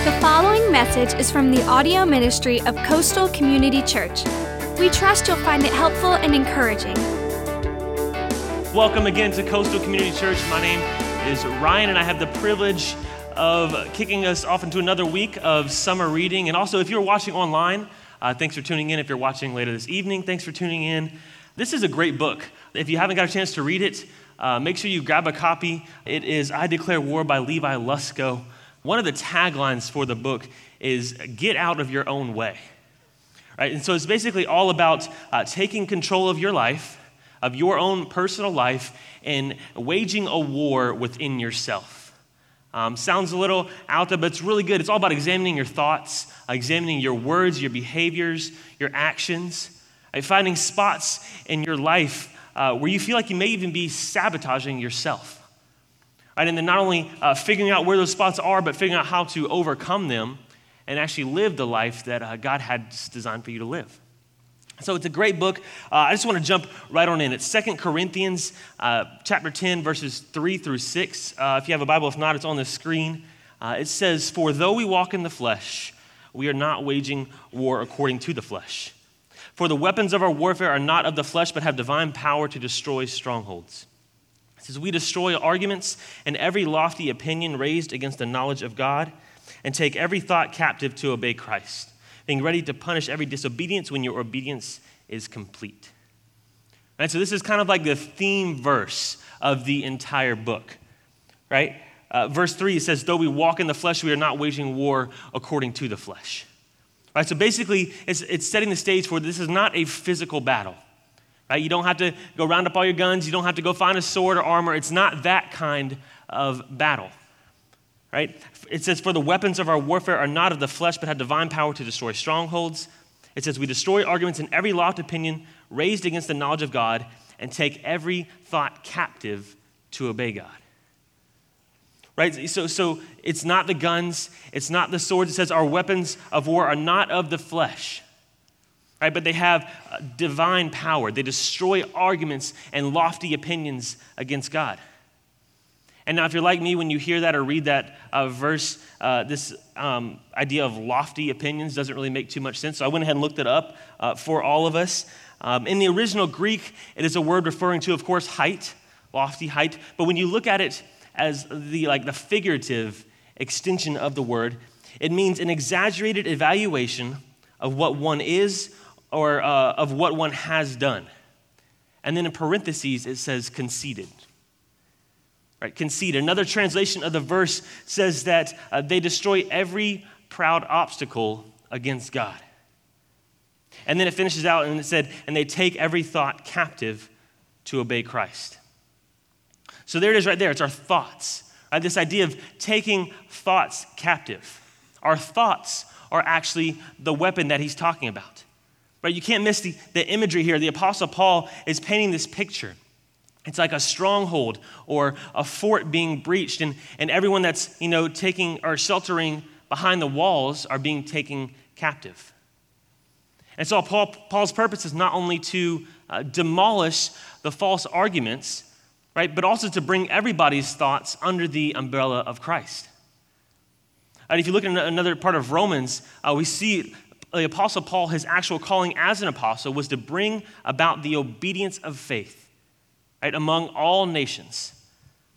The following message is from the audio ministry of Coastal Community Church. We trust you'll find it helpful and encouraging. Welcome again to Coastal Community Church. My name is Ryan, and I have the privilege of kicking us off into another week of summer reading. And also, if you're watching online, uh, thanks for tuning in. If you're watching later this evening, thanks for tuning in. This is a great book. If you haven't got a chance to read it, uh, make sure you grab a copy. It is I Declare War by Levi Lusko. One of the taglines for the book is Get Out of Your Own Way. Right? And so it's basically all about uh, taking control of your life, of your own personal life, and waging a war within yourself. Um, sounds a little out there, but it's really good. It's all about examining your thoughts, examining your words, your behaviors, your actions, right? finding spots in your life uh, where you feel like you may even be sabotaging yourself. Right? And then not only uh, figuring out where those spots are, but figuring out how to overcome them and actually live the life that uh, God had designed for you to live. So it's a great book. Uh, I just want to jump right on in. It's Second Corinthians uh, chapter 10, verses 3 through 6. Uh, if you have a Bible, if not, it's on the screen. Uh, it says, For though we walk in the flesh, we are not waging war according to the flesh. For the weapons of our warfare are not of the flesh, but have divine power to destroy strongholds. It says, We destroy arguments and every lofty opinion raised against the knowledge of God, and take every thought captive to obey Christ, being ready to punish every disobedience when your obedience is complete. Right? So, this is kind of like the theme verse of the entire book, right? Uh, verse 3 it says, Though we walk in the flesh, we are not waging war according to the flesh. Right? So, basically, it's, it's setting the stage for this is not a physical battle. Right? You don't have to go round up all your guns. You don't have to go find a sword or armor. It's not that kind of battle. Right? It says, For the weapons of our warfare are not of the flesh, but have divine power to destroy strongholds. It says, We destroy arguments and every lofty opinion raised against the knowledge of God and take every thought captive to obey God. Right? So, so it's not the guns, it's not the swords. It says, Our weapons of war are not of the flesh right? But they have uh, divine power. They destroy arguments and lofty opinions against God. And now, if you're like me, when you hear that or read that uh, verse, uh, this um, idea of lofty opinions doesn't really make too much sense. So I went ahead and looked it up uh, for all of us. Um, in the original Greek, it is a word referring to, of course, height, lofty height. But when you look at it as the like the figurative extension of the word, it means an exaggerated evaluation of what one is or uh, of what one has done. And then in parentheses, it says conceited. Right, conceited. Another translation of the verse says that uh, they destroy every proud obstacle against God. And then it finishes out and it said, and they take every thought captive to obey Christ. So there it is right there. It's our thoughts. Right? This idea of taking thoughts captive. Our thoughts are actually the weapon that he's talking about. Right? You can't miss the, the imagery here. The Apostle Paul is painting this picture. It's like a stronghold or a fort being breached, and, and everyone that's you know taking or sheltering behind the walls are being taken captive. And so Paul, Paul's purpose is not only to uh, demolish the false arguments, right, but also to bring everybody's thoughts under the umbrella of Christ. And if you look at another part of Romans, uh, we see the Apostle Paul, his actual calling as an apostle was to bring about the obedience of faith right, among all nations.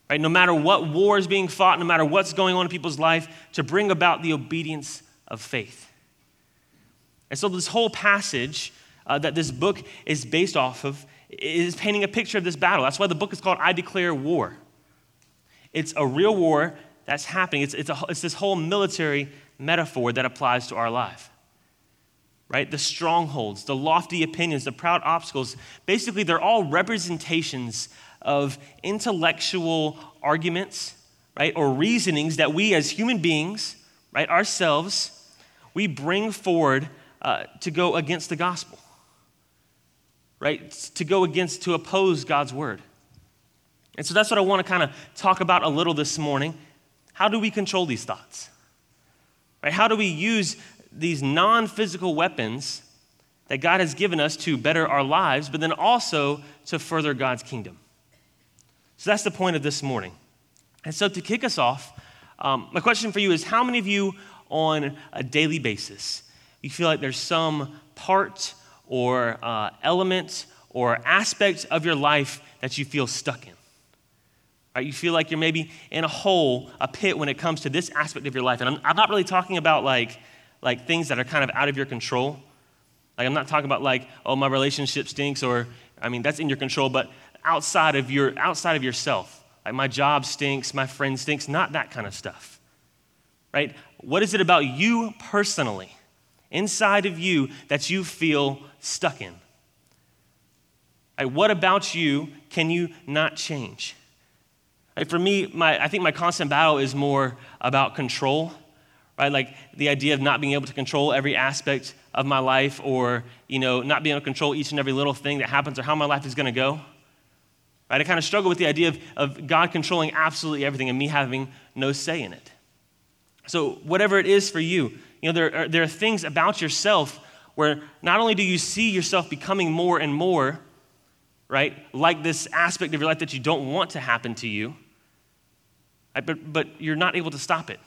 Right? No matter what war is being fought, no matter what's going on in people's life, to bring about the obedience of faith. And so, this whole passage uh, that this book is based off of is painting a picture of this battle. That's why the book is called I Declare War. It's a real war that's happening, it's, it's, a, it's this whole military metaphor that applies to our life right? The strongholds, the lofty opinions, the proud obstacles. Basically, they're all representations of intellectual arguments, right? Or reasonings that we as human beings, right, ourselves, we bring forward uh, to go against the gospel, right? To go against, to oppose God's word. And so that's what I want to kind of talk about a little this morning. How do we control these thoughts? Right? How do we use these non physical weapons that God has given us to better our lives, but then also to further God's kingdom. So that's the point of this morning. And so to kick us off, um, my question for you is how many of you on a daily basis. You feel like there's some part or uh, element or aspect of your life that you feel stuck in. Right? You feel like you're maybe in a hole, a pit when it comes to this aspect of your life. And I'm, I'm not really talking about like, like things that are kind of out of your control. Like I'm not talking about like, oh, my relationship stinks, or I mean that's in your control, but outside of your outside of yourself. Like my job stinks, my friend stinks, not that kind of stuff. Right? What is it about you personally, inside of you, that you feel stuck in? Right? What about you can you not change? Right? For me, my, I think my constant battle is more about control, right? Like the idea of not being able to control every aspect of my life or, you know, not being able to control each and every little thing that happens or how my life is going to go. Right? I kind of struggle with the idea of, of God controlling absolutely everything and me having no say in it. So, whatever it is for you, you know, there are, there are things about yourself where not only do you see yourself becoming more and more, right, like this aspect of your life that you don't want to happen to you, right, but, but you're not able to stop it.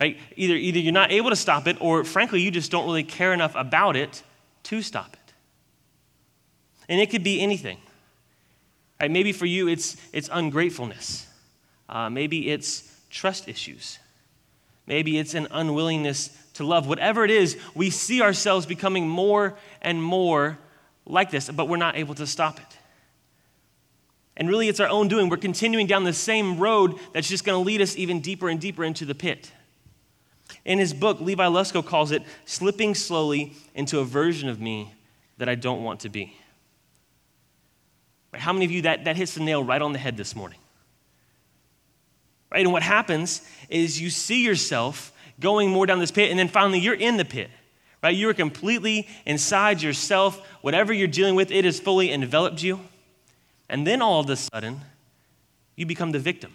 Right? Either, either you're not able to stop it, or frankly, you just don't really care enough about it to stop it. And it could be anything. Right? Maybe for you, it's, it's ungratefulness. Uh, maybe it's trust issues. Maybe it's an unwillingness to love. Whatever it is, we see ourselves becoming more and more like this, but we're not able to stop it. And really, it's our own doing. We're continuing down the same road that's just going to lead us even deeper and deeper into the pit. In his book, Levi Lusko calls it slipping slowly into a version of me that I don't want to be. How many of you that, that hits the nail right on the head this morning? Right? And what happens is you see yourself going more down this pit, and then finally you're in the pit. Right? You're completely inside yourself. Whatever you're dealing with, it has fully enveloped you. And then all of a sudden, you become the victim.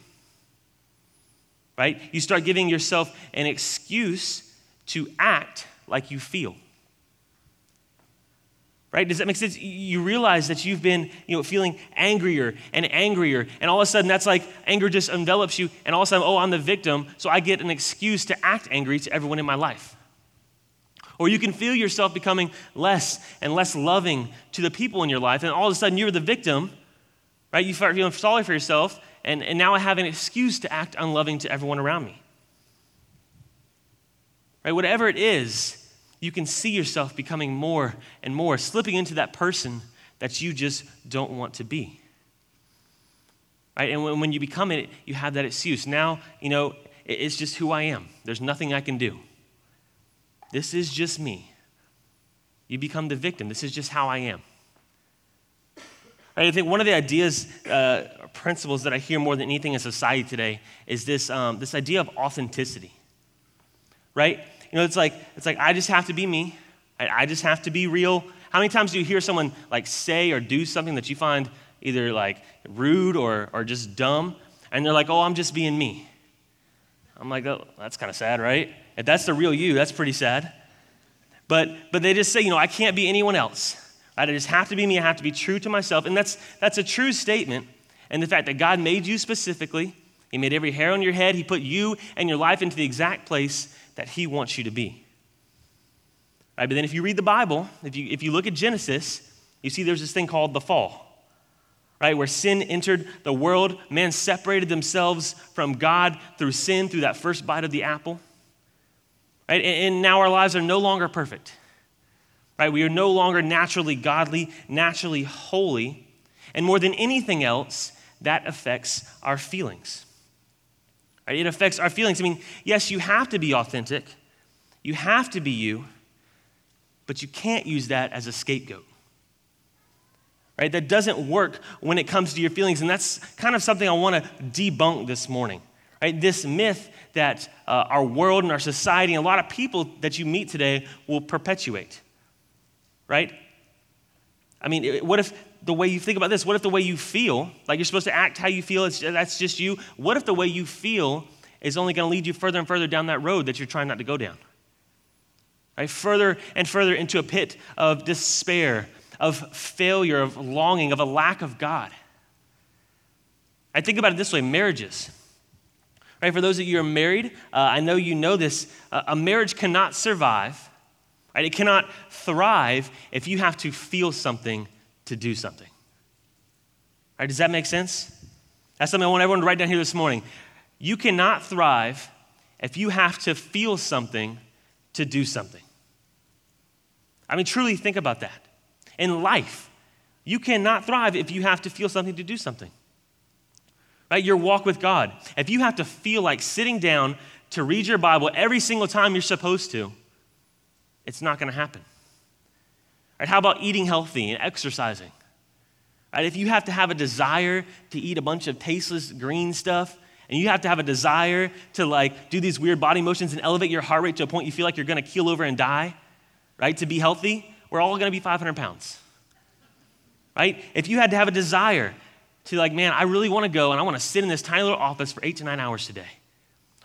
Right? You start giving yourself an excuse to act like you feel right? Does that make sense? You realize that you've been, you know, feeling angrier and angrier, and all of a sudden that's like anger just envelops you, and all of a sudden, oh, I'm the victim, so I get an excuse to act angry to everyone in my life. Or you can feel yourself becoming less and less loving to the people in your life, and all of a sudden you're the victim, right? You start feeling sorry for yourself, and, and now I have an excuse to act unloving to everyone around me. Right? Whatever it is, you can see yourself becoming more and more, slipping into that person that you just don't want to be. Right? And when, you become it, you have that excuse. Now, you know, it's just who I am. There's nothing I can do. This is just me. You become the victim. This is just how I am. Right, I think one of the ideas, uh, principles that I hear more than anything in society today is this, um, this idea of authenticity. Right? You know, it's like, it's like I just have to be me. I, I just have to be real. How many times do you hear someone like say or do something that you find either like rude or, or just dumb? And they're like, oh, I'm just being me. I'm like, oh, that's kind of sad, right? If that's the real you, that's pretty sad. But, but they just say, you know, I can't be anyone else. Right? I just have to be me. I have to be true to myself. And that's, that's a true statement. And the fact that God made you specifically, He made every hair on your head, He put you and your life into the exact place that He wants you to be. Right, but then if you read the Bible, if you, if you look at Genesis, you see there's this thing called the fall. Right, where sin entered the world, man separated themselves from God through sin, through that first bite of the apple. Right, and, and now our lives are no longer perfect. Right, we are no longer naturally godly, naturally holy, and more than anything else, that affects our feelings. Right? It affects our feelings. I mean, yes, you have to be authentic, you have to be you, but you can't use that as a scapegoat. Right? That doesn't work when it comes to your feelings, and that's kind of something I want to debunk this morning. Right? This myth that uh, our world and our society and a lot of people that you meet today will perpetuate. Right? I mean, what if the way you think about this? What if the way you feel, like you're supposed to act how you feel, that's just you? What if the way you feel is only going to lead you further and further down that road that you're trying not to go down? Right? Further and further into a pit of despair, of failure, of longing, of a lack of God. I think about it this way marriages. Right? For those of you who are married, uh, I know you know this. Uh, a marriage cannot survive, right? It cannot thrive if you have to feel something to do something. Right? Does that make sense? That's something I want everyone to write down here this morning. You cannot thrive if you have to feel something to do something. I mean, truly think about that. In life, you cannot thrive if you have to feel something to do something. Right? Your walk with God. If you have to feel like sitting down to read your Bible every single time you're supposed to, it's not going to happen. Right? How about eating healthy and exercising? Right? If you have to have a desire to eat a bunch of tasteless green stuff, and you have to have a desire to like do these weird body motions and elevate your heart rate to a point you feel like you're going to keel over and die, right? To be healthy, we're all going to be 500 pounds, right? If you had to have a desire to like, man, I really want to go and I want to sit in this tiny little office for eight to nine hours today.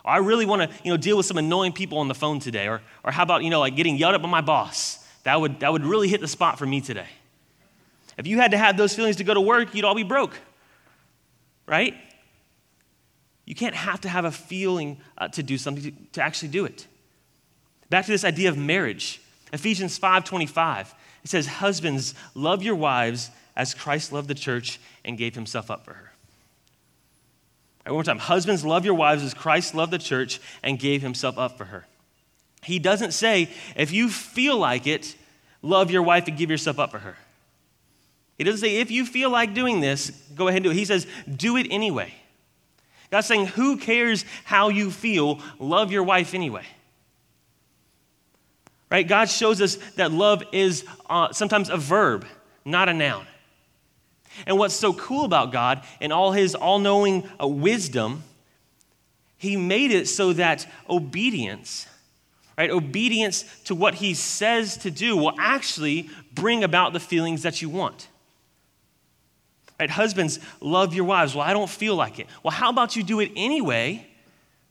I really want to, you know, deal with some annoying people on the phone today. Or, or how about, you know, like getting yelled at by my boss? That would, that would really hit the spot for me today. If you had to have those feelings to go to work, you'd all be broke, right? You can't have to have a feeling uh, to do something to, to actually do it. Back to this idea of marriage. Ephesians 5:25. It says, "Husbands, love your wives as Christ loved the church and gave himself up for her." Right, one more time. Husbands, love your wives as Christ loved the church and gave himself up for her. He doesn't say, if you feel like it, love your wife and give yourself up for her. He doesn't say, if you feel like doing this, go ahead and do it. He says, do it anyway. God's saying, who cares how you feel? Love your wife anyway. Right? God shows us that love is uh, sometimes a verb, not a noun. And what's so cool about God and all his all knowing uh, wisdom, he made it so that obedience, right, obedience to what he says to do will actually bring about the feelings that you want. Right? Husbands, love your wives. Well, I don't feel like it. Well, how about you do it anyway?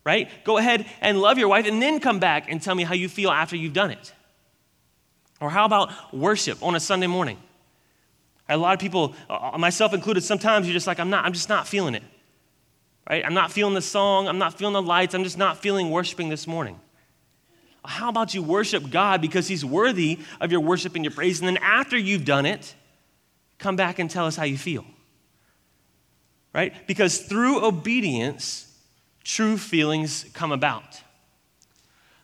Right? Go ahead and love your wife and then come back and tell me how you feel after you've done it. Or how about worship on a Sunday morning? A lot of people, uh, myself included, sometimes you're just like, I'm not, I'm just not feeling it. Right? I'm not feeling the song, I'm not feeling the lights, I'm just not feeling worshiping this morning. How about you worship God because He's worthy of your worship and your praise? And then after you've done it, come back and tell us how you feel right? Because through obedience, true feelings come about.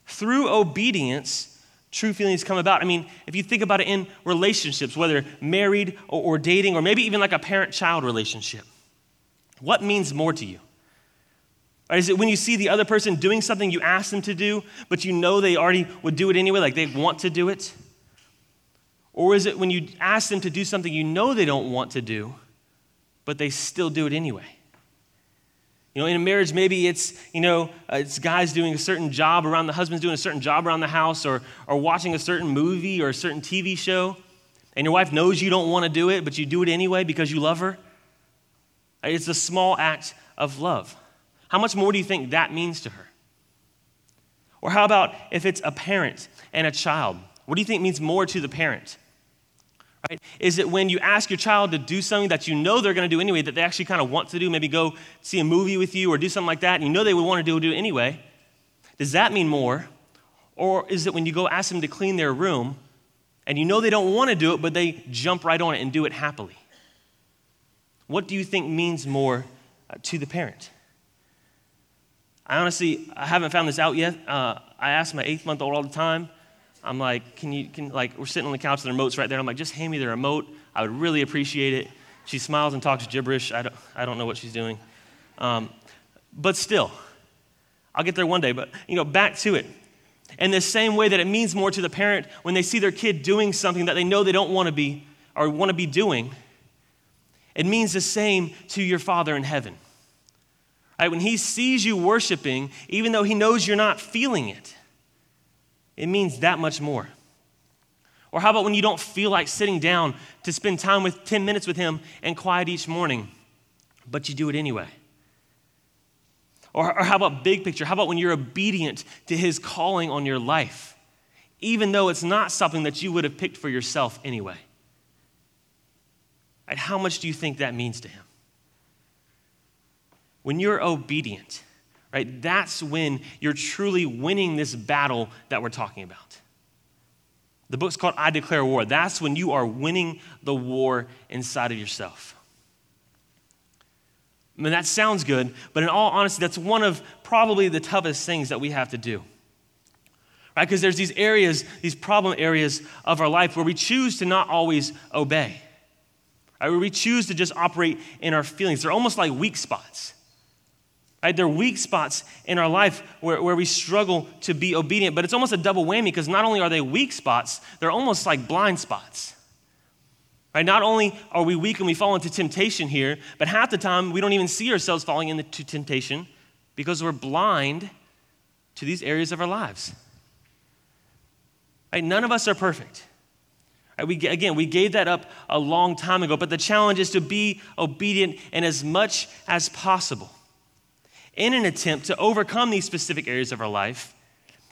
Through obedience, true feelings come about. I mean, if you think about it in relationships, whether married or, or dating, or maybe even like a parent child relationship, what means more to you? Right? Is it when you see the other person doing something you ask them to do, but you know they already would do it anyway, like they want to do it? Or is it when you ask them to do something you know they don't want to do, but they still do it anyway. You know, in a marriage, maybe it's, you know, uh, it's guys doing a certain job around the husband's doing a certain job around the house or, or watching a certain movie or a certain TV show. And your wife knows you don't want to do it, but you do it anyway because you love her. It's a small act of love. How much more do you think that means to her? Or how about if it's a parent and a child? What do you think means more to the parent? Right? Is it when you ask your child to do something that you know they're going to do anyway, that they actually kind of want to do, maybe go see a movie with you or do something like that, and you know they would want to do, it anyway? Does that mean more? Or is it when you go ask them to clean their room and you know they don't want to do it, but they jump right on it and do it happily? What do you think means more uh, to the parent? I honestly, I haven't found this out yet. Uh, I ask my eighth month old all the time I'm like, can you, can, like, we're sitting on the couch, and the remote's right there. I'm like, just hand me the remote. I would really appreciate it. She smiles and talks gibberish. I don't, I don't know what she's doing. Um, but still, I'll get there one day. But, you know, back to it. In the same way that it means more to the parent when they see their kid doing something that they know they don't want to be or want to be doing, it means the same to your Father in heaven. Right? When He sees you worshiping, even though He knows you're not feeling it, it means that much more. Or how about when you don't feel like sitting down to spend time with 10 minutes with Him and quiet each morning, but you do it anyway? Or, or how about big picture? How about when you're obedient to His calling on your life, even though it's not something that you would have picked for yourself anyway? And how much do you think that means to Him? When you're obedient, right? That's when you're truly winning this battle that we're talking about. The book's called I Declare War. That's when you are winning the war inside of yourself. I mean, that sounds good, but in all honesty, that's one of probably the toughest things that we have to do. Right? Because there's these areas, these problem areas of our life where we choose to not always obey. Right? Where we choose to just operate in our feelings. They're almost like weak spots. Right? They're weak spots in our life where, where we struggle to be obedient, but it's almost a double whammy because not only are they weak spots, they're almost like blind spots. Right? Not only are we weak and we fall into temptation here, but half the time we don't even see ourselves falling into temptation because we're blind to these areas of our lives. Right? None of us are perfect. Right? We, again, we gave that up a long time ago, but the challenge is to be obedient in as much as possible in an attempt to overcome these specific areas of our life.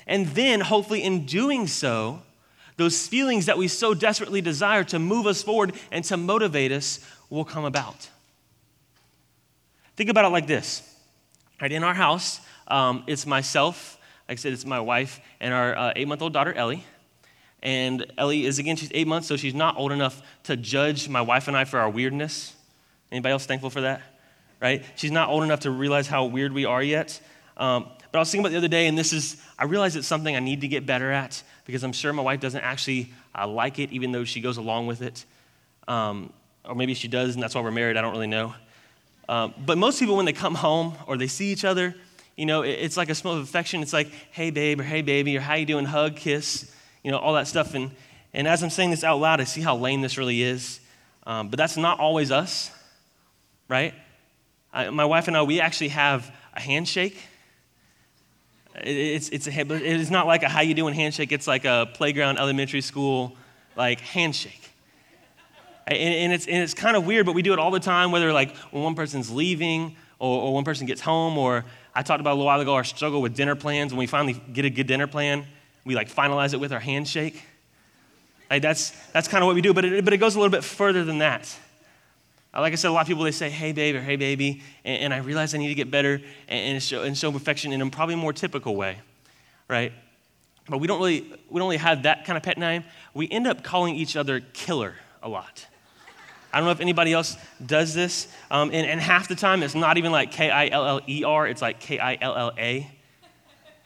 And then, hopefully, in doing so, those feelings that we so desperately desire to move us forward and to motivate us will come about. Think about it like this. Right, in our house, um, it's myself, like I said, it's my wife, and our uh, eight month old daughter, Ellie. And Ellie is, again, she's eight months, so she's not old enough to judge my wife and I for our weirdness. Anybody else thankful for that? Right? She's not old enough to realize how weird we are yet. Um, but I was thinking about the other day, and this is, I realize it's something I need to get better at because I'm sure my wife doesn't actually uh, like it, even though she goes along with it. Um, or maybe she does, and that's why we're married. I don't really know. Um, but most people, when they come home or they see each other, you know, it, it's like a smell of affection. It's like, hey, babe, or hey, baby, or how you doing, hug, kiss, you know, all that stuff. And, and as I'm saying this out loud, I see how lame this really is. Um, but that's not always us, right? I, my wife and I, we actually have a handshake it's, it's a, it's not like a how you doing handshake. It's like a playground elementary school like handshake. And, and it's, and it's kind of weird, but we do it all the time, whether like when one person's leaving or, or one person gets home, or I talked about a little while ago our struggle with dinner plans. When we finally get a good dinner plan, we like finalize it with our handshake. Like that's, that's kind of what we do, but it, but it goes a little bit further than that. Like I said, a lot of people, they say, hey, babe, or hey, baby, and, and I realize I need to get better and, and, show, and show affection in a probably more typical way, right? But we don't really, we don't really have that kind of pet name. We end up calling each other killer a lot. I don't know if anybody else does this. Um, and, and, half the time, it's not even like K I L L E R, it's like K I L L A,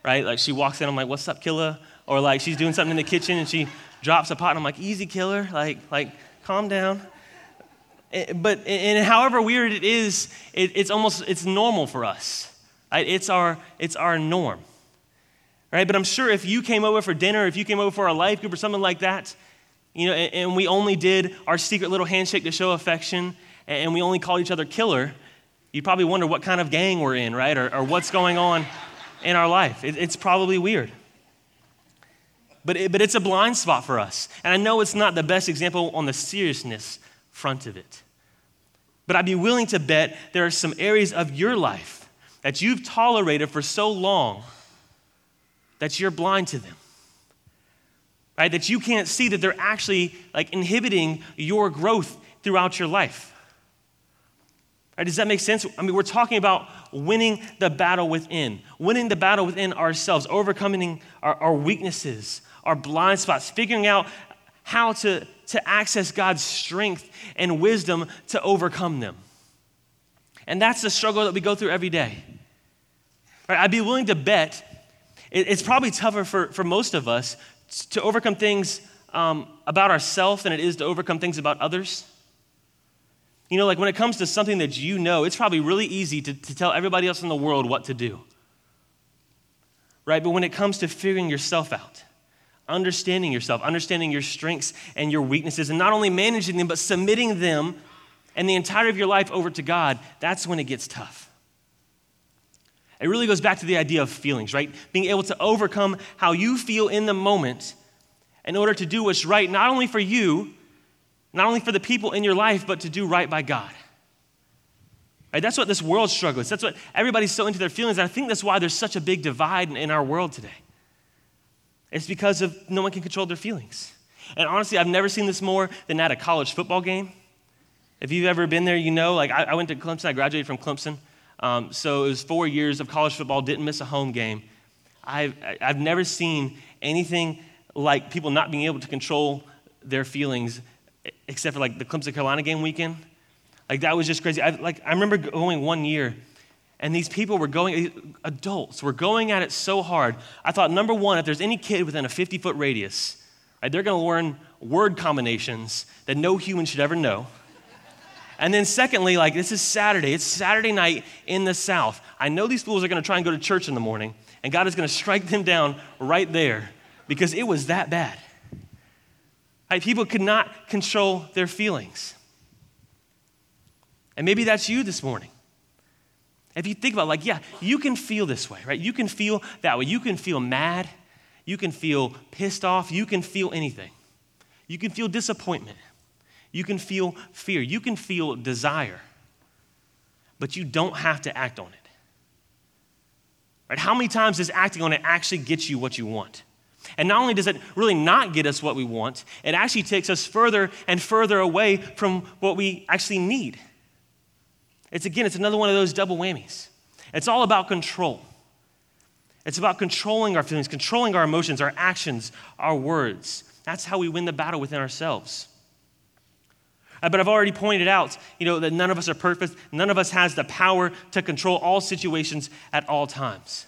right? Like she walks in, I'm like, what's up, killer? Or like she's doing something in the kitchen and she drops a pot, and I'm like, easy, killer. Like, like calm down. Eh, but and however weird it is, it, it's almost it's normal for us. Right? It's our it's our norm. Right? But I'm sure if you came over for dinner, if you came over for a life group or something like that, you know, and, and we only did our secret little handshake to show affection, and we only called each other killer, you'd probably wonder what kind of gang we're in, right? Or, or what's going on in our life. It, it's probably weird. But, it, but it's a blind spot for us. And I know it's not the best example on the seriousness front of it. But I'd be willing to bet there are some areas of your life that you've tolerated for so long that you're blind to them. Right? That you can't see that they're actually like inhibiting your growth throughout your life. Right, does that make sense? I mean, we're talking about winning the battle within, winning the battle within ourselves, overcoming our, our weaknesses, our blind spots, figuring out how to, to access God's strength and wisdom to overcome them. And that's the struggle that we go through every day. Right? I'd be willing to bet it's probably tougher for, for most of us to overcome things um, about ourselves than it is to overcome things about others. You know, like when it comes to something that you know, it's probably really easy to, to tell everybody else in the world what to do. Right? But when it comes to figuring yourself out, understanding yourself, understanding your strengths and your weaknesses, and not only managing them, but submitting them and the entirety of your life over to God, that's when it gets tough. It really goes back to the idea of feelings, right? Being able to overcome how you feel in the moment in order to do what's right, not only for you, not only for the people in your life, but to do right by God. Right? That's what this world struggles. That's what everybody's so into their feelings. And I think that's why there's such a big divide in our world today. It's because of no one can control their feelings. And honestly, I've never seen this more than at a college football game. If you've ever been there, you know, like I, I went to Clemson, I graduated from Clemson. Um, so it was four years of college football, didn't miss a home game. I've, I've never seen anything like people not being able to control their feelings except for like the Clemson Carolina game weekend. Like that was just crazy. I, like I remember going one year, and these people were going, adults were going at it so hard. I thought number one, if there's any kid within a 50 foot radius, right, they're going to learn word combinations that no human should ever know. And then, secondly, like this is Saturday, it's Saturday night in the South. I know these fools are going to try and go to church in the morning, and God is going to strike them down right there because it was that bad. Right? People could not control their feelings. And maybe that's you this morning. If you think about it, like, yeah, you can feel this way, right? You can feel that way. You can feel mad. You can feel pissed off. You can feel anything. You can feel disappointment. You can feel fear. You can feel desire. But you don't have to act on it. Right? How many times does acting on it actually get you what you want? And not only does it really not get us what we want, it actually takes us further and further away from what we actually need. It's again, it's another one of those double whammies. It's all about control. It's about controlling our feelings, controlling our emotions, our actions, our words. That's how we win the battle within ourselves. Uh, but I've already pointed out, you know, that none of us are perfect. None of us has the power to control all situations at all times.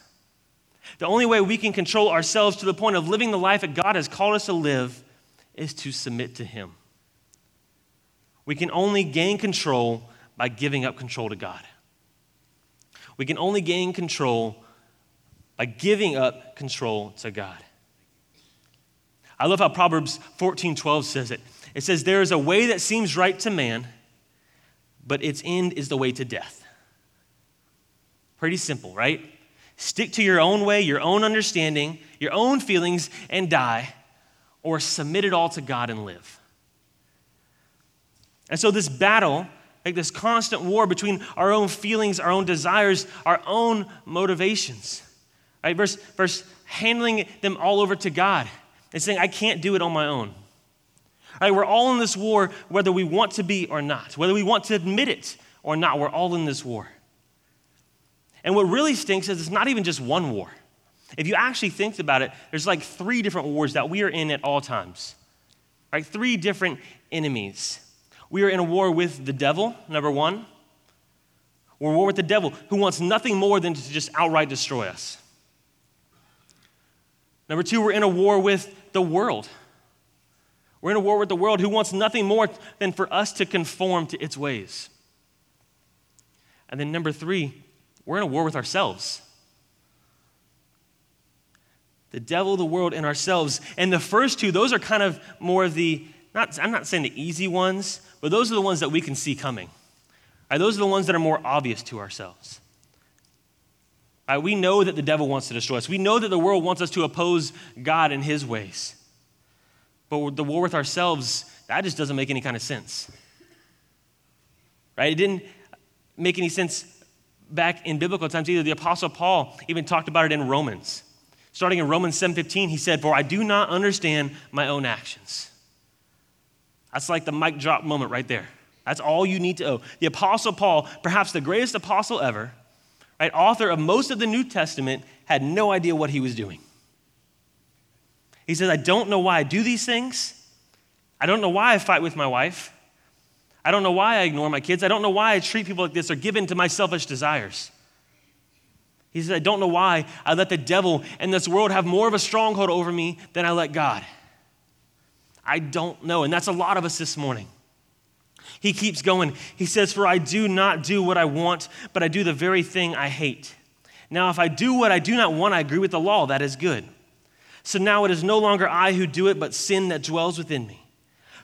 The only way we can control ourselves to the point of living the life that God has called us to live is to submit to Him. We can only gain control by giving up control to God. We can only gain control by giving up control to God. I love how Proverbs 14:12 says it. It says there is a way that seems right to man, but its end is the way to death. Pretty simple, right? Stick to your own way, your own understanding, your own feelings, and die, or submit it all to God and live. And so, this battle, like this constant war between our own feelings, our own desires, our own motivations, right? Verse, verse handling them all over to God and saying, I can't do it on my own. Right, we're all in this war, whether we want to be or not, whether we want to admit it or not. We're all in this war. And what really stinks is it's not even just one war. If you actually think about it, there's like three different wars that we are in at all times. Right? Three different enemies. We are in a war with the devil, number one. We're in a war with the devil, who wants nothing more than to just outright destroy us. Number two, we're in a war with the world. We're in a war with the world who wants nothing more than for us to conform to its ways. And then number three, we're in a war with ourselves. The devil, the world, and ourselves. And the first two, those are kind of more the, not, I'm not saying the easy ones, but those are the ones that we can see coming. Right, those are the ones that are more obvious to ourselves. Right, we know that the devil wants to destroy us. We know that the world wants us to oppose God and his ways. But the war with ourselves, that just doesn't make any kind of sense. Right? It didn't make any sense back in biblical times either. The Apostle Paul even talked about it in Romans. Starting in Romans 7:15, he said, For I do not understand my own actions. That's like the mic drop moment right there. That's all you need to know. The Apostle Paul, perhaps the greatest apostle ever, right, author of most of the New Testament, had no idea what he was doing. He says, I don't know why I do these things. I don't know why I fight with my wife. I don't know why I ignore my kids. I don't know why I treat people like this or give in to my selfish desires. He says, I don't know why I let the devil and this world have more of a stronghold over me than I let God. I don't know. And that's a lot of us this morning. He keeps going. He says, For I do not do what I want, but I do the very thing I hate. Now, if I do what I do not want, I agree with the law. That is good. So now it is no longer I who do it, but sin that dwells within me.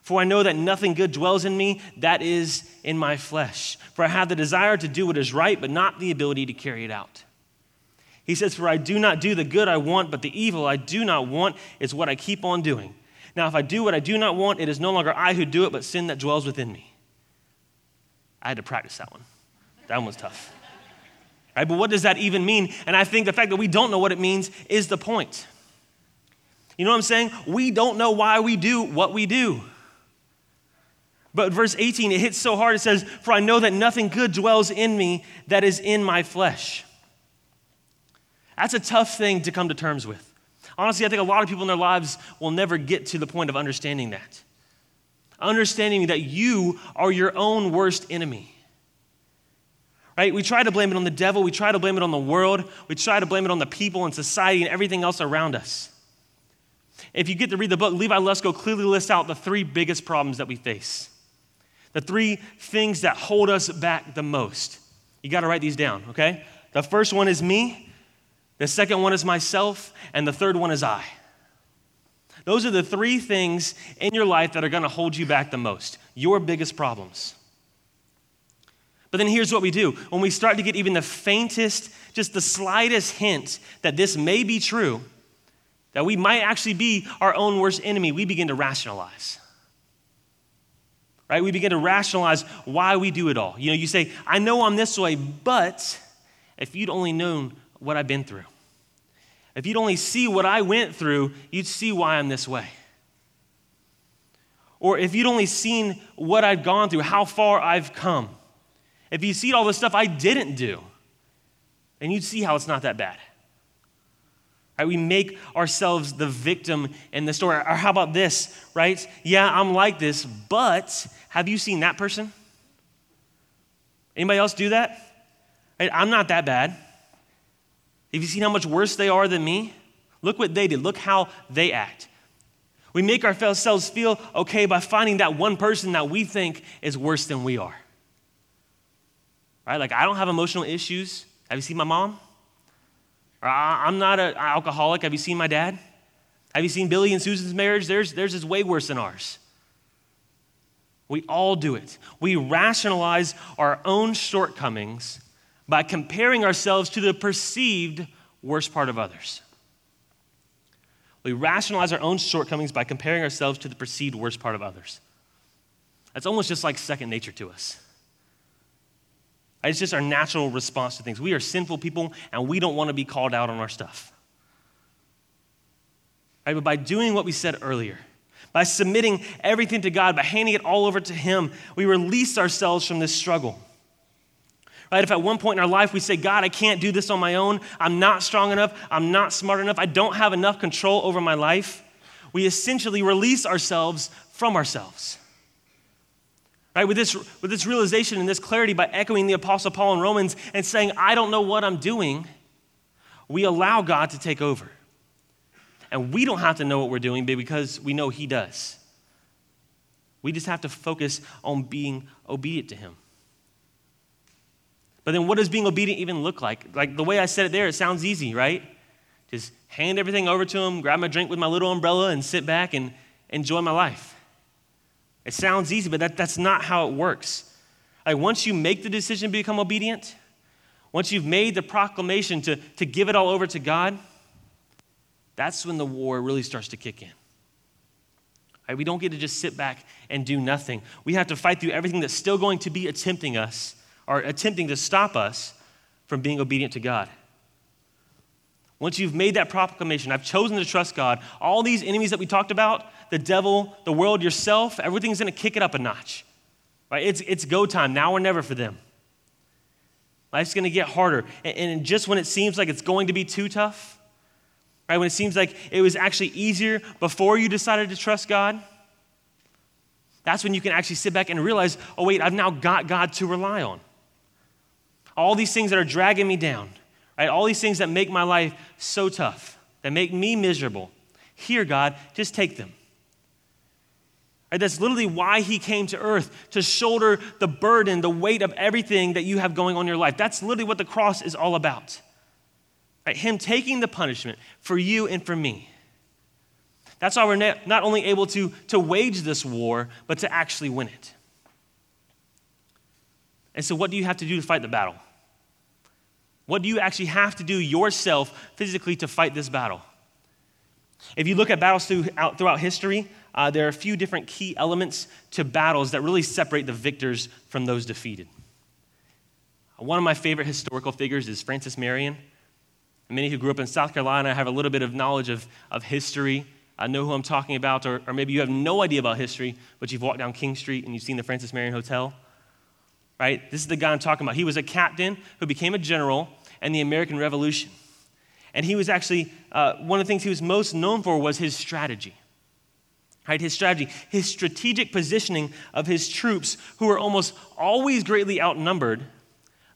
For I know that nothing good dwells in me, that is in my flesh. For I have the desire to do what is right, but not the ability to carry it out. He says, For I do not do the good I want, but the evil I do not want is what I keep on doing. Now, if I do what I do not want, it is no longer I who do it, but sin that dwells within me. I had to practice that one. That one was tough. Right, but what does that even mean? And I think the fact that we don't know what it means is the point. You know what I'm saying? We don't know why we do what we do. But verse 18, it hits so hard, it says, For I know that nothing good dwells in me that is in my flesh. That's a tough thing to come to terms with. Honestly, I think a lot of people in their lives will never get to the point of understanding that. Understanding that you are your own worst enemy. Right? We try to blame it on the devil, we try to blame it on the world, we try to blame it on the people and society and everything else around us. If you get to read the book, Levi Lusko clearly lists out the three biggest problems that we face. The three things that hold us back the most. You got to write these down, okay? The first one is me, the second one is myself, and the third one is I. Those are the three things in your life that are going to hold you back the most, your biggest problems. But then here's what we do when we start to get even the faintest, just the slightest hint that this may be true, that we might actually be our own worst enemy, we begin to rationalize. Right? We begin to rationalize why we do it all. You know, you say, I know I'm this way, but if you'd only known what I've been through, if you'd only see what I went through, you'd see why I'm this way. Or if you'd only seen what I've gone through, how far I've come. If you see all the stuff I didn't do, and you'd see how it's not that bad. Right? We make ourselves the victim in the story. Or how about this, right? Yeah, I'm like this, but have you seen that person? Anybody else do that? Right? I'm not that bad. Have you seen how much worse they are than me? Look what they did. Look how they act. We make ourselves feel okay by finding that one person that we think is worse than we are. Right? Like, I don't have emotional issues. Have you seen my mom? Or I'm not an alcoholic. Have you seen my dad? Have you seen Billy and Susan's marriage? Theirs, theirs is way worse than ours. We all do it. We rationalize our own shortcomings by comparing ourselves to the perceived worst part of others. We rationalize our own shortcomings by comparing ourselves to the perceived worst part of others. That's almost just like second nature to us. It's just our natural response to things. We are sinful people and we don't want to be called out on our stuff. Right? But by doing what we said earlier, by submitting everything to God, by handing it all over to Him, we release ourselves from this struggle. Right? If at one point in our life we say, God, I can't do this on my own, I'm not strong enough, I'm not smart enough, I don't have enough control over my life, we essentially release ourselves from ourselves. Right? With this, with this realization and this clarity, by echoing the Apostle Paul in Romans and saying, I don't know what I'm doing, we allow God to take over. And we don't have to know what we're doing because we know He does. We just have to focus on being obedient to Him. But then, what does being obedient even look like? Like the way I said it there, it sounds easy, right? Just hand everything over to Him, grab my drink with my little umbrella, and sit back and enjoy my life. It sounds easy, but that, that's not how it works. Like once you make the decision to become obedient, once you've made the proclamation to, to give it all over to God, that's when the war really starts to kick in. Right? We don't get to just sit back and do nothing. We have to fight through everything that's still going to be attempting us or attempting to stop us from being obedient to God. Once you've made that proclamation, I've chosen to trust God, all these enemies that we talked about, the devil, the world, yourself, everything's gonna kick it up a notch. Right? It's, it's go time, now or never for them. Life's gonna get harder. And, and just when it seems like it's going to be too tough, right? When it seems like it was actually easier before you decided to trust God, that's when you can actually sit back and realize, oh, wait, I've now got God to rely on. All these things that are dragging me down, right? All these things that make my life so tough, that make me miserable. Here, God, just take them. Right? That's literally why he came to earth, to shoulder the burden, the weight of everything that you have going on in your life. That's literally what the cross is all about. Right? Him taking the punishment for you and for me. That's why we're not only able to, to wage this war, but to actually win it. And so, what do you have to do to fight the battle? What do you actually have to do yourself physically to fight this battle? If you look at battles throughout, throughout history, uh, there are a few different key elements to battles that really separate the victors from those defeated. One of my favorite historical figures is Francis Marion. Many who grew up in South Carolina have a little bit of knowledge of, of history. I know who I'm talking about, or, or maybe you have no idea about history, but you've walked down King Street and you've seen the Francis Marion Hotel. Right? This is the guy I'm talking about. He was a captain who became a general in the American Revolution. And he was actually, uh, one of the things he was most known for was his strategy. Right, his strategy, his strategic positioning of his troops, who were almost always greatly outnumbered,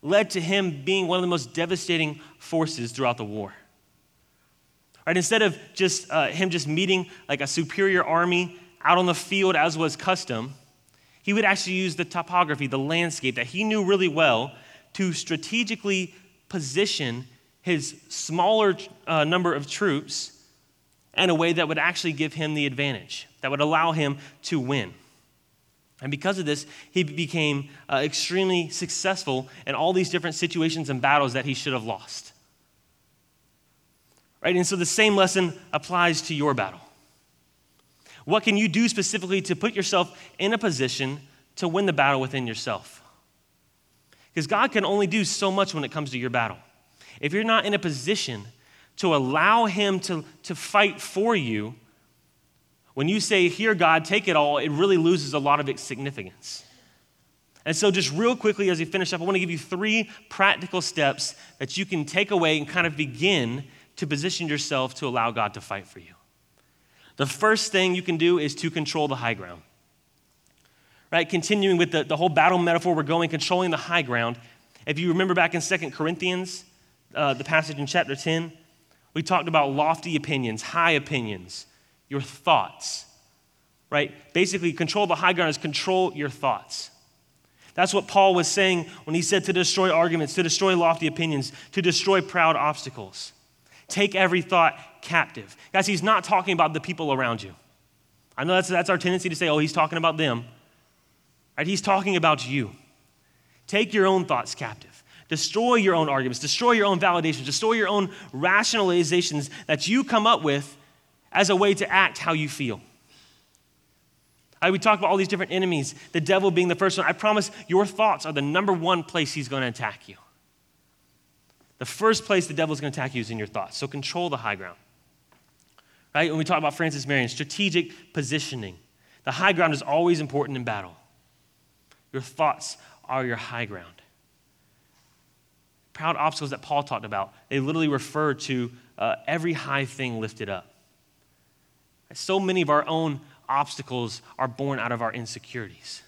led to him being one of the most devastating forces throughout the war. Right, instead of just uh, him just meeting like a superior army out on the field as was custom, he would actually use the topography, the landscape that he knew really well to strategically position his smaller uh, number of troops in a way that would actually give him the advantage, that would allow him to win. And because of this, he became uh, extremely successful in all these different situations and battles that he should have lost. Right? And so the same lesson applies to your battle. What can you do specifically to put yourself in a position to win the battle within yourself? Because God can only do so much when it comes to your battle. If you're not in a position to allow Him to, to fight for you, when you say, Here, God, take it all, it really loses a lot of its significance. And so, just real quickly as we finish up, I want to give you three practical steps that you can take away and kind of begin to position yourself to allow God to fight for you. The first thing you can do is to control the high ground. Right? Continuing with the, the whole battle metaphor, we're going controlling the high ground. If you remember back in Second Corinthians, uh, the passage in chapter 10, we talked about lofty opinions, high opinions, your thoughts, right? Basically, control the high ground is control your thoughts. That's what Paul was saying when he said to destroy arguments, to destroy lofty opinions, to destroy proud obstacles. Take every thought captive. Guys, he's not talking about the people around you. I know that's, that's our tendency to say, oh, he's talking about them. Right? He's talking about you. Take your own thoughts captive. Destroy your own arguments, destroy your own validations, destroy your own rationalizations that you come up with as a way to act how you feel. I, we talk about all these different enemies, the devil being the first one. I promise your thoughts are the number one place he's going to attack you. The first place the devil is going to attack you is in your thoughts. So control the high ground. Right? When we talk about Francis Marion, strategic positioning, the high ground is always important in battle. Your thoughts are your high ground proud obstacles that Paul talked about, they literally refer to uh, every high thing lifted up. So many of our own obstacles are born out of our insecurities.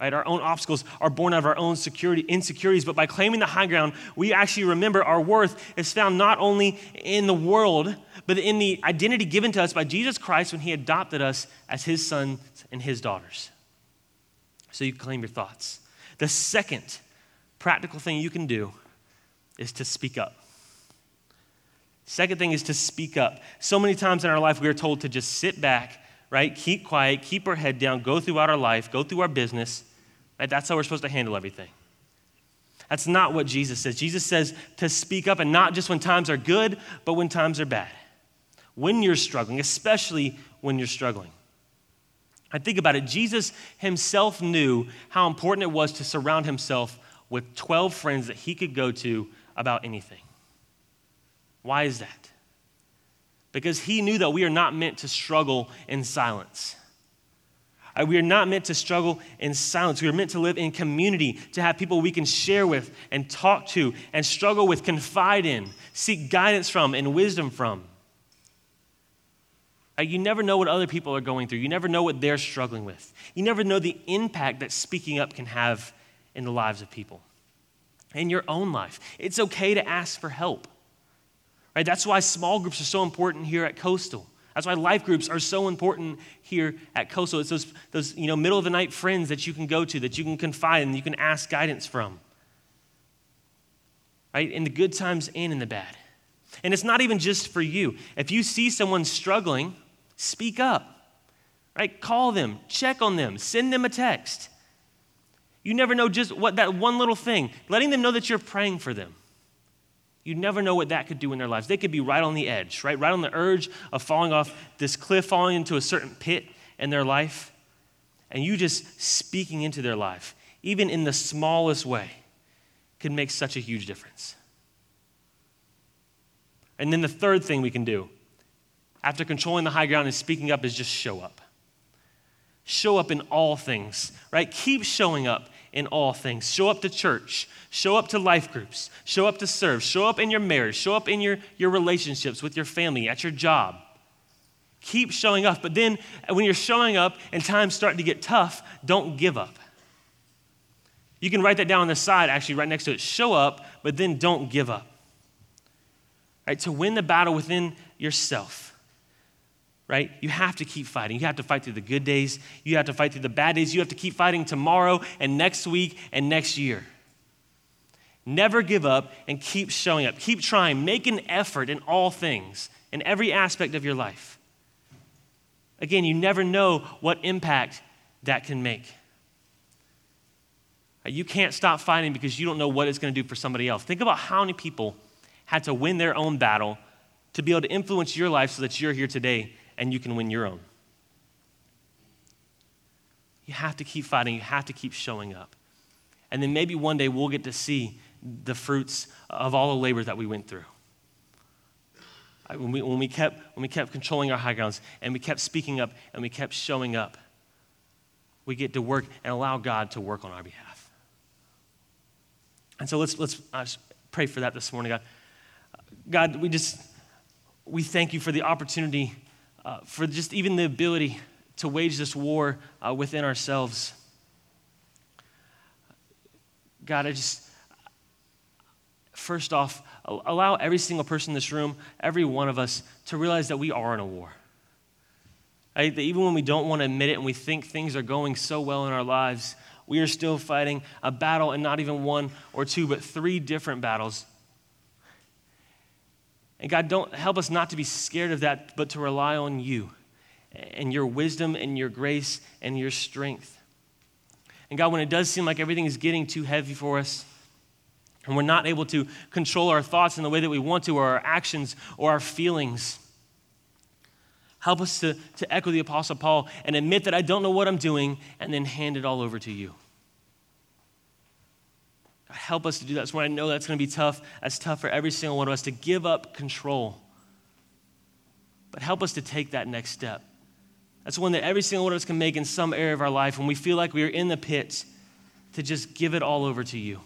Right? Our own obstacles are born out of our own security, insecurities, but by claiming the high ground, we actually remember our worth is found not only in the world, but in the identity given to us by Jesus Christ when he adopted us as his sons and his daughters. So you claim your thoughts. The second practical thing you can do is to speak up. Second thing is to speak up. So many times in our life, we are told to just sit back, right? Keep quiet, keep our head down, go throughout our life, go through our business. Right? That's how we're supposed to handle everything. That's not what Jesus says. Jesus says to speak up, and not just when times are good, but when times are bad. When you're struggling, especially when you're struggling. I think about it. Jesus himself knew how important it was to surround himself with 12 friends that he could go to about anything. Why is that? Because he knew that we are not meant to struggle in silence. Uh, we are not meant to struggle in silence. We are meant to live in community, to have people we can share with and talk to and struggle with, confide in, seek guidance from, and wisdom from. Uh, you never know what other people are going through. You never know what they're struggling with. You never know the impact that speaking up can have in the lives of people, in your own life. It's okay to ask for help. Right? That's why small groups are so important here at Coastal. That's why life groups are so important here at Coastal. It's those, those you know, middle of the night friends that you can go to, that you can confide in, you can ask guidance from. Right? In the good times and in the bad. And it's not even just for you. If you see someone struggling, speak up. Right? Call them, check on them, send them a text. You never know just what that one little thing, letting them know that you're praying for them. You never know what that could do in their lives. They could be right on the edge, right? Right on the urge of falling off this cliff, falling into a certain pit in their life. And you just speaking into their life, even in the smallest way, can make such a huge difference. And then the third thing we can do after controlling the high ground and speaking up is just show up. Show up in all things, right? Keep showing up in all things. Show up to church, show up to life groups, show up to serve, show up in your marriage, show up in your, your relationships with your family, at your job. Keep showing up. But then when you're showing up and times start to get tough, don't give up. You can write that down on the side, actually, right next to it. Show up, but then don't give up. Right? To win the battle within yourself, right? You have to keep fighting. You have to fight through the good days. You have to fight through the bad days. You have to keep fighting tomorrow and next week and next year. Never give up and keep showing up. Keep trying. Make an effort in all things, in every aspect of your life. Again, you never know what impact that can make. Uh, you can't stop fighting because you don't know what it's going to do for somebody else. Think about how many people had to win their own battle to be able to influence your life so that you're here today and you can win your own. You have to keep fighting, you have to keep showing up. And then maybe one day we'll get to see the fruits of all the labor that we went through. When we, when, we kept, when we kept controlling our high grounds and we kept speaking up and we kept showing up, we get to work and allow God to work on our behalf. And so let's, let's uh, pray for that this morning, God. God, we just, we thank you for the opportunity, uh, for just even the ability to wage this war uh, within ourselves. God, I just, first off, allow every single person in this room, every one of us, to realize that we are in a war. That even when we don't want to admit it and we think things are going so well in our lives, we are still fighting a battle and not even one or two, but three different battles. And God, don't help us not to be scared of that, but to rely on you and your wisdom and your grace and your strength. And God, when it does seem like everything is getting too heavy for us, and we're not able to control our thoughts in the way that we want to, or our actions, or our feelings, help us to, to echo the Apostle Paul and admit that I don't know what I'm doing, and then hand it all over to you. Help us to do that. When I know that's going to be tough, that's tough for every single one of us to give up control. But help us to take that next step. That's one that every single one of us can make in some area of our life when we feel like we are in the pit to just give it all over to you.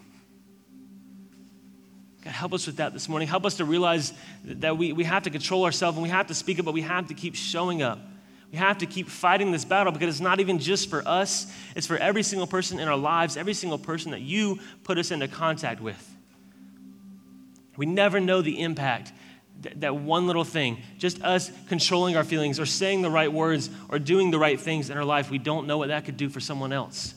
God, help us with that this morning. Help us to realize that we, we have to control ourselves and we have to speak up, but we have to keep showing up. We have to keep fighting this battle because it's not even just for us, it's for every single person in our lives, every single person that you put us into contact with. We never know the impact that, that one little thing, just us controlling our feelings or saying the right words or doing the right things in our life, we don't know what that could do for someone else.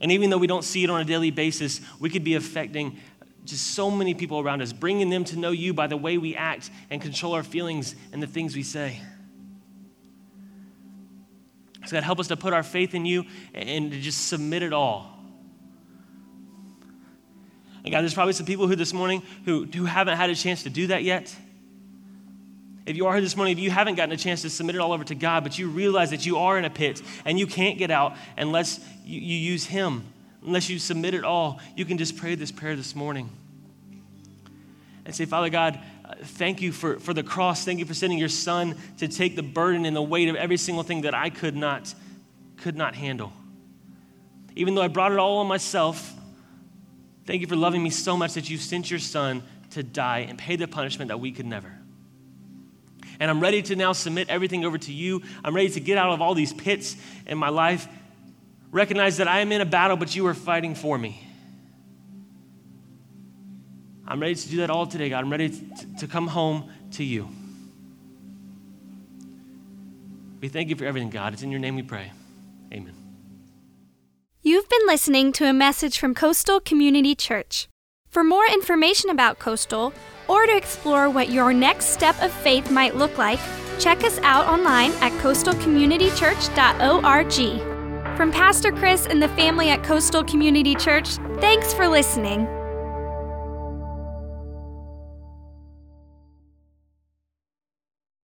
And even though we don't see it on a daily basis, we could be affecting just so many people around us, bringing them to know you by the way we act and control our feelings and the things we say. So, God, help us to put our faith in you and to just submit it all. And God, there's probably some people who this morning who, who haven't had a chance to do that yet. If you are here this morning, if you haven't gotten a chance to submit it all over to God, but you realize that you are in a pit and you can't get out unless you, you use Him, unless you submit it all, you can just pray this prayer this morning and say, Father God, uh, thank you for, for the cross. Thank you for sending your son to take the burden and the weight of every single thing that I could not, could not handle. Even though I brought it all on myself, thank you for loving me so much that you sent your son to die and pay the punishment that we could never. And I'm ready to now submit everything over to you. I'm ready to get out of all these pits in my life. Recognize that I am in a battle, but you are fighting for me. I'm ready to do that all today, God. I'm ready to, to come home to you. We thank you for everything, God. It's in your name we pray. Amen. You've been listening to a message from Coastal Community Church. For more information about Coastal, or to explore what your next step of faith might look like, check us out online at coastalcommunitychurch.org. From Pastor Chris and the family at Coastal Community Church, thanks for listening.